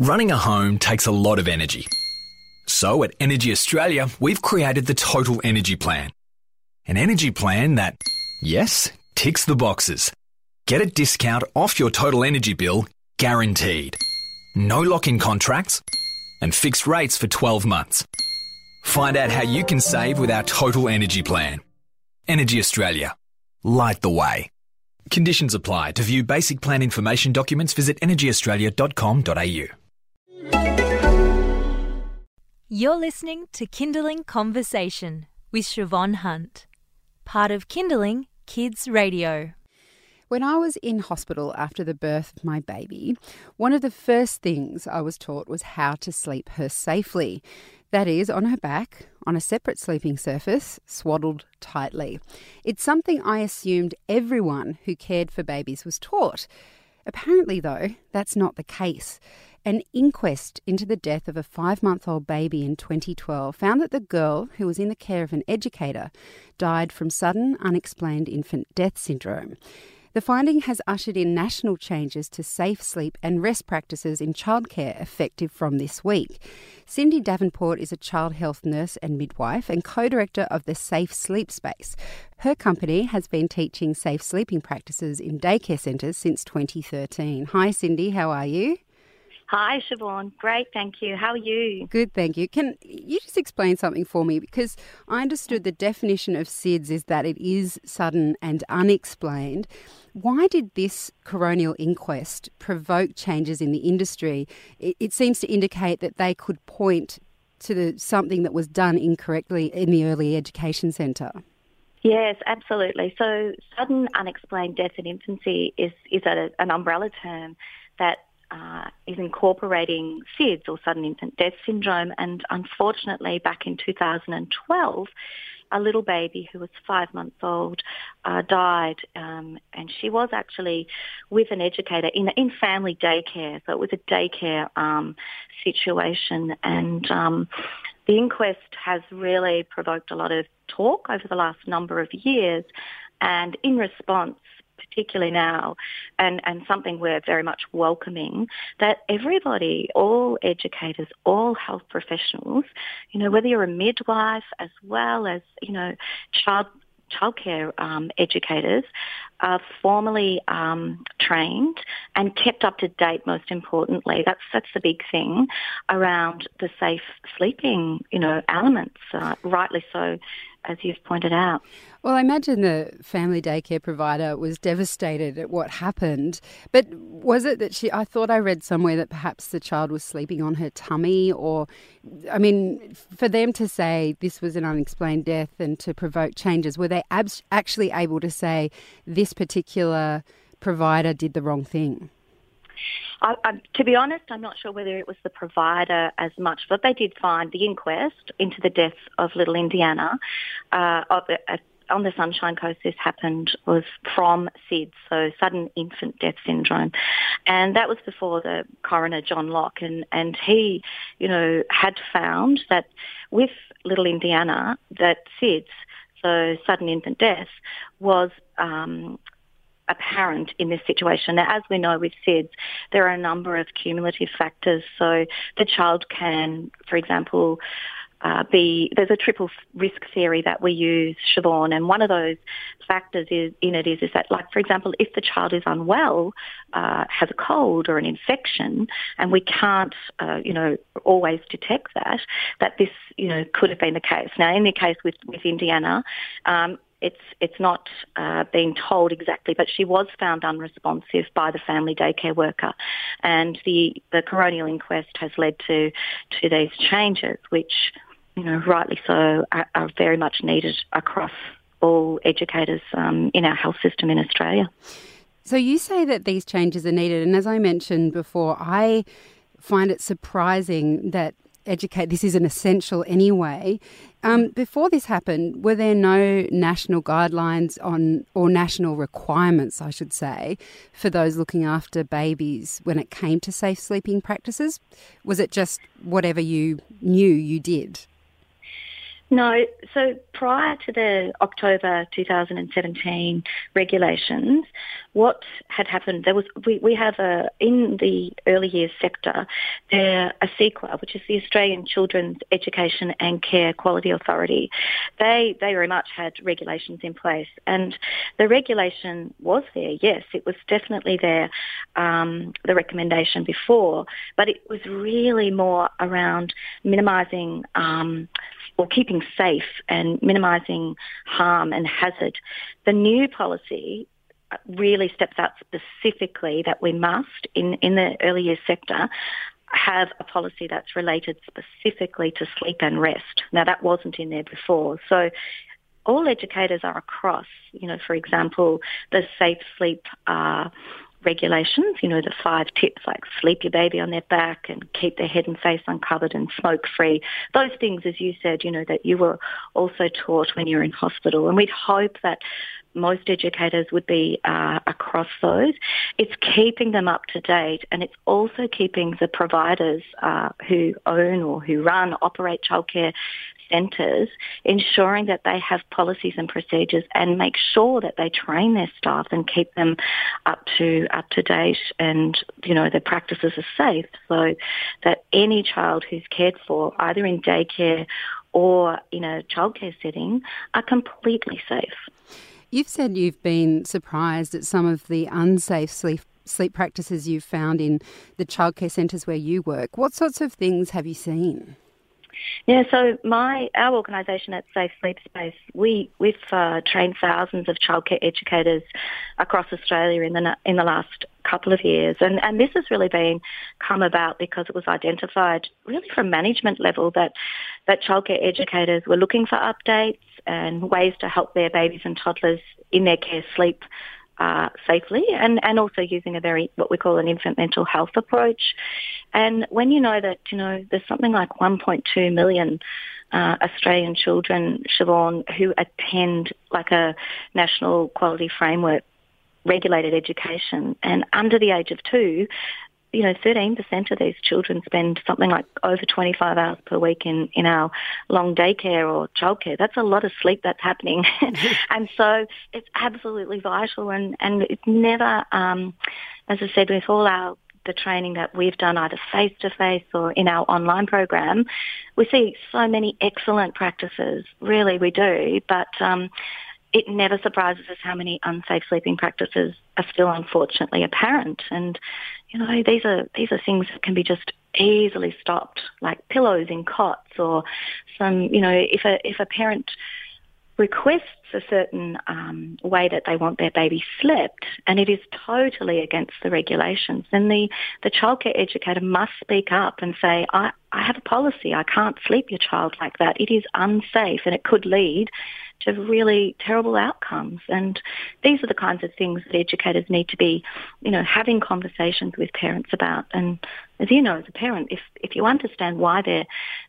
Running a home takes a lot of energy. So at Energy Australia, we've created the Total Energy Plan. An energy plan that, yes, ticks the boxes. Get a discount off your total energy bill, guaranteed. No lock in contracts, and fixed rates for 12 months. Find out how you can save with our Total Energy Plan. Energy Australia. Light the way. Conditions apply. To view basic plan information documents, visit energyaustralia.com.au. You're listening to Kinderling Conversation with Siobhan Hunt, part of Kinderling Kids Radio. When I was in hospital after the birth of my baby, one of the first things I was taught was how to sleep her safely. That is, on her back, on a separate sleeping surface, swaddled tightly. It's something I assumed everyone who cared for babies was taught. Apparently, though, that's not the case. An inquest into the death of a five month old baby in 2012 found that the girl, who was in the care of an educator, died from sudden unexplained infant death syndrome. The finding has ushered in national changes to safe sleep and rest practices in childcare effective from this week. Cindy Davenport is a child health nurse and midwife and co director of the Safe Sleep Space. Her company has been teaching safe sleeping practices in daycare centres since 2013. Hi, Cindy, how are you? Hi, Siobhan. Great, thank you. How are you? Good, thank you. Can you just explain something for me? Because I understood the definition of SIDS is that it is sudden and unexplained. Why did this coronial inquest provoke changes in the industry? It, it seems to indicate that they could point to the, something that was done incorrectly in the early education centre. Yes, absolutely. So, sudden unexplained death in infancy is is a, an umbrella term that uh, is incorporating SIDS or sudden infant death syndrome. And unfortunately, back in 2012, a little baby who was five months old uh, died, um, and she was actually with an educator in in family daycare. So it was a daycare um, situation, and um, the inquest has really provoked a lot of talk over the last number of years. And in response, particularly now, and, and something we're very much welcoming, that everybody, all educators, all health professionals, you know, whether you're a midwife as well as, you know, child childcare um, educators are formally um, trained and kept up to date. Most importantly, that's that's the big thing around the safe sleeping, you know, elements. Uh, rightly so, as you've pointed out. Well, I imagine the family daycare provider was devastated at what happened. But was it that she? I thought I read somewhere that perhaps the child was sleeping on her tummy, or, I mean, for them to say this was an unexplained death and to provoke changes, were they abs- actually able to say this particular provider did the wrong thing? I, I, to be honest, I'm not sure whether it was the provider as much, but they did find the inquest into the death of little Indiana uh, of, uh, on the Sunshine Coast this happened was from SIDS, so sudden infant death syndrome. And that was before the coroner, John Lock, and, and he, you know, had found that with little Indiana, that SIDS, so sudden infant death, was um, apparent in this situation. Now, as we know with SIDS, there are a number of cumulative factors. So the child can, for example, uh, there's a triple risk theory that we use, Siobhan, and one of those factors is in it is is that, like for example, if the child is unwell, uh, has a cold or an infection, and we can't, uh, you know, always detect that, that this, you know, could have been the case. Now, in the case with with Indiana, um, it's it's not uh, being told exactly, but she was found unresponsive by the family daycare worker, and the the coronial inquest has led to to these changes, which you know rightly so are, are very much needed across all educators um, in our health system in Australia. So you say that these changes are needed, and as I mentioned before, I find it surprising that educate. This is an essential anyway. Um, before this happened, were there no national guidelines on or national requirements, I should say, for those looking after babies when it came to safe sleeping practices? Was it just whatever you knew you did? No, so prior to the October 2017 regulations, what had happened, there was, we, we have a, in the early years sector, there, ACECQA, which is the Australian Children's Education and Care Quality Authority, they, they very much had regulations in place. And the regulation was there, yes, it was definitely there, um, the recommendation before, but it was really more around minimising um, or keeping safe and minimising harm and hazard. The new policy really steps out specifically that we must, in, in the early years sector, have a policy that's related specifically to sleep and rest. Now that wasn't in there before. So all educators are across, you know, for example, the safe sleep uh, regulations, you know, the five tips like sleep your baby on their back and keep their head and face uncovered and smoke free. Those things, as you said, you know, that you were also taught when you were in hospital. And we'd hope that most educators would be uh, across those. It's keeping them up to date and it's also keeping the providers uh, who own or who run, operate childcare centres, ensuring that they have policies and procedures and make sure that they train their staff and keep them up to up to date and you know their practices are safe so that any child who's cared for either in daycare or in a childcare setting are completely safe. You've said you've been surprised at some of the unsafe sleep sleep practices you've found in the childcare centres where you work. What sorts of things have you seen? Yeah, so my our organisation at Safe Sleep Space, we we've uh, trained thousands of childcare educators across Australia in the in the last couple of years, and and this has really been come about because it was identified really from management level that that childcare educators were looking for updates and ways to help their babies and toddlers in their care sleep uh, safely and, and also using a very, what we call an infant mental health approach. And when you know that, you know, there's something like 1.2 million uh, Australian children, Siobhan, who attend like a national quality framework regulated education and under the age of two, you know, 13% of these children spend something like over 25 hours per week in, in our long daycare or childcare. That's a lot of sleep that's happening. and so it's absolutely vital and, and it's never, um, as I said, with all our the training that we've done either face to face or in our online program, we see so many excellent practices. Really, we do. But um, it never surprises us how many unsafe sleeping practices are still unfortunately apparent. And, you know, these are, these are things that can be just easily stopped, like pillows in cots or some, you know, if a, if a parent requests a certain um, way that they want their baby slept and it is totally against the regulations, then the, the childcare educator must speak up and say, I, I have a policy, I can't sleep your child like that. It is unsafe and it could lead to really terrible outcomes. And these are the kinds of things that educators need to be, you know, having conversations with parents about. And as you know, as a parent, if, if you understand why they're,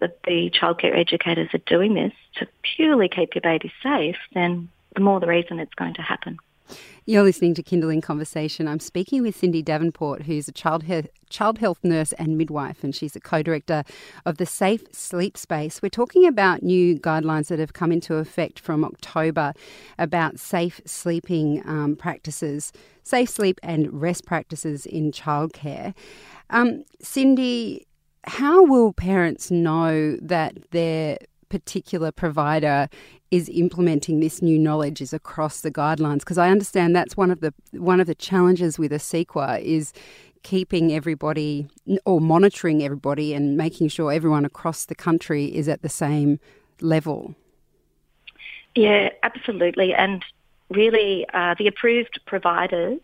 the, the childcare educators are doing this to purely keep your baby safe, then the more the reason it's going to happen. You're listening to Kinderling Conversation. I'm speaking with Cindy Davenport, who's a child, child health nurse and midwife, and she's a co director of the Safe Sleep Space. We're talking about new guidelines that have come into effect from October about safe sleeping um, practices, safe sleep and rest practices in childcare. Um, Cindy, how will parents know that their particular provider is implementing this new knowledge is across the guidelines because I understand that's one of the one of the challenges with a ACECQA is keeping everybody or monitoring everybody and making sure everyone across the country is at the same level. Yeah, absolutely, and really uh, the approved providers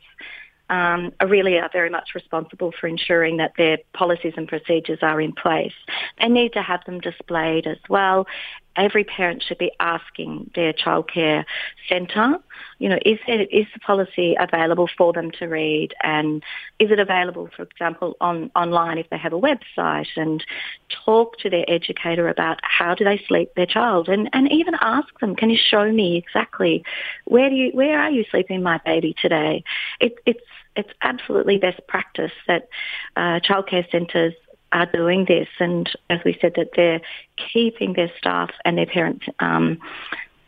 um, really are very much responsible for ensuring that their policies and procedures are in place. They need to have them displayed as well. Every parent should be asking their childcare centre, you know, is the policy available for them to read and is it available, for example, on online if they have a website and talk to their educator about how do they sleep their child and, and even ask them, can you show me exactly where do you, where are you sleeping my baby today? It, it's it's absolutely best practice that uh, childcare centres are doing this, and as we said, that they're keeping their staff and their parents um,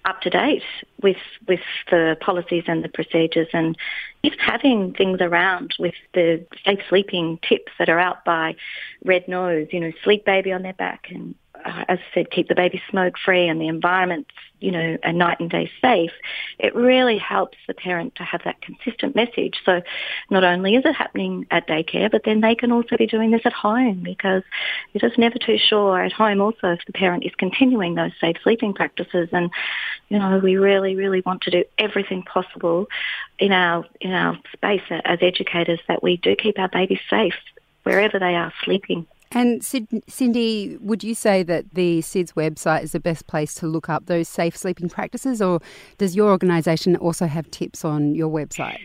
up to date with with the policies and the procedures, and even having things around with the safe sleeping tips that are out by Red Nose, you know, sleep baby on their back and Uh, as I said, keep the baby smoke free and the environment, you know, a night and day safe, it really helps the parent to have that consistent message. So not only is it happening at daycare, but then they can also be doing this at home because you're just never too sure at home also if the parent is continuing those safe sleeping practices. And, you know, we really, really want to do everything possible in our, in our space as educators that we do keep our babies safe wherever they are sleeping. And Cindy, would you say that the SIDS website is the best place to look up those safe sleeping practices, or does your organisation also have tips on your website?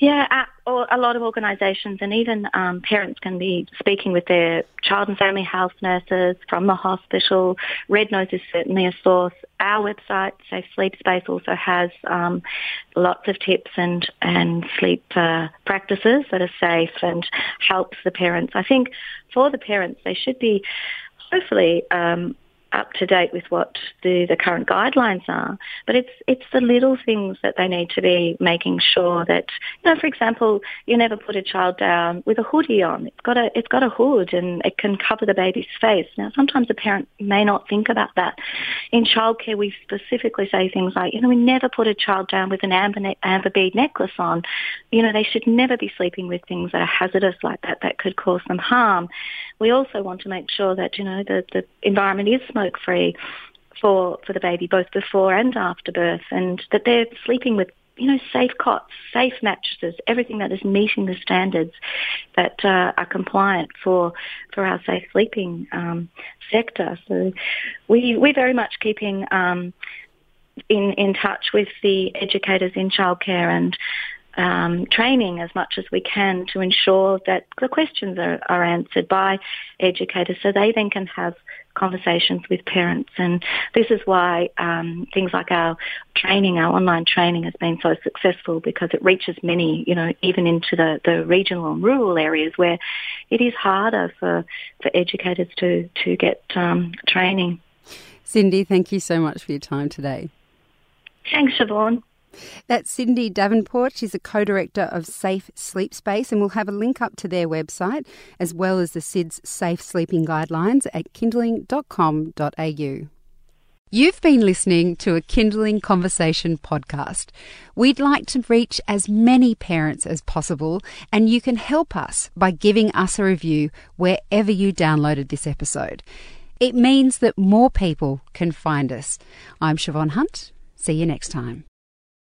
Yeah, a lot of organisations and even um, parents can be speaking with their child and family health nurses from the hospital. Red Nose is certainly a source. Our website, Safe Sleep Space, also has um, lots of tips and and sleep uh, practices that are safe and helps the parents. I think for the parents, they should be hopefully um, up to date with what the, the current guidelines are. But it's it's the little things that they need to be making sure that you know, for example, you never put a child down with a hoodie on. It's got a it's got a hood and it can cover the baby's face. Now sometimes a parent may not think about that. In childcare we specifically say things like, you know, we never put a child down with an amber ne- amber bead necklace on. You know, they should never be sleeping with things that are hazardous like that that could cause them harm. We also want to make sure that, you know, the, the environment is smoke free for, for the baby both before and after birth and that they're sleeping with you know, safe cots, safe mattresses, everything that is meeting the standards that uh, are compliant for for our safe sleeping um, sector. So we we're very much keeping um, in in touch with the educators in childcare and um, training as much as we can to ensure that the questions are, are answered by educators so they then can have conversations with parents. And this is why um, things like our training, our online training has been so successful because it reaches many, you know, even into the, the regional and rural areas where it is harder for, for educators to, to get um, training. Cindy, thank you so much for your time today. Thanks, Siobhan. That's Cindy Davenport. She's a co director of Safe Sleep Space, and we'll have a link up to their website as well as the SIDS Safe Sleeping Guidelines at kinderling.com.au. You've been listening to a Kinderling Conversation podcast. We'd like to reach as many parents as possible, and you can help us by giving us a review wherever you downloaded this episode. It means that more people can find us. I'm Siobhan Hunt. See you next time.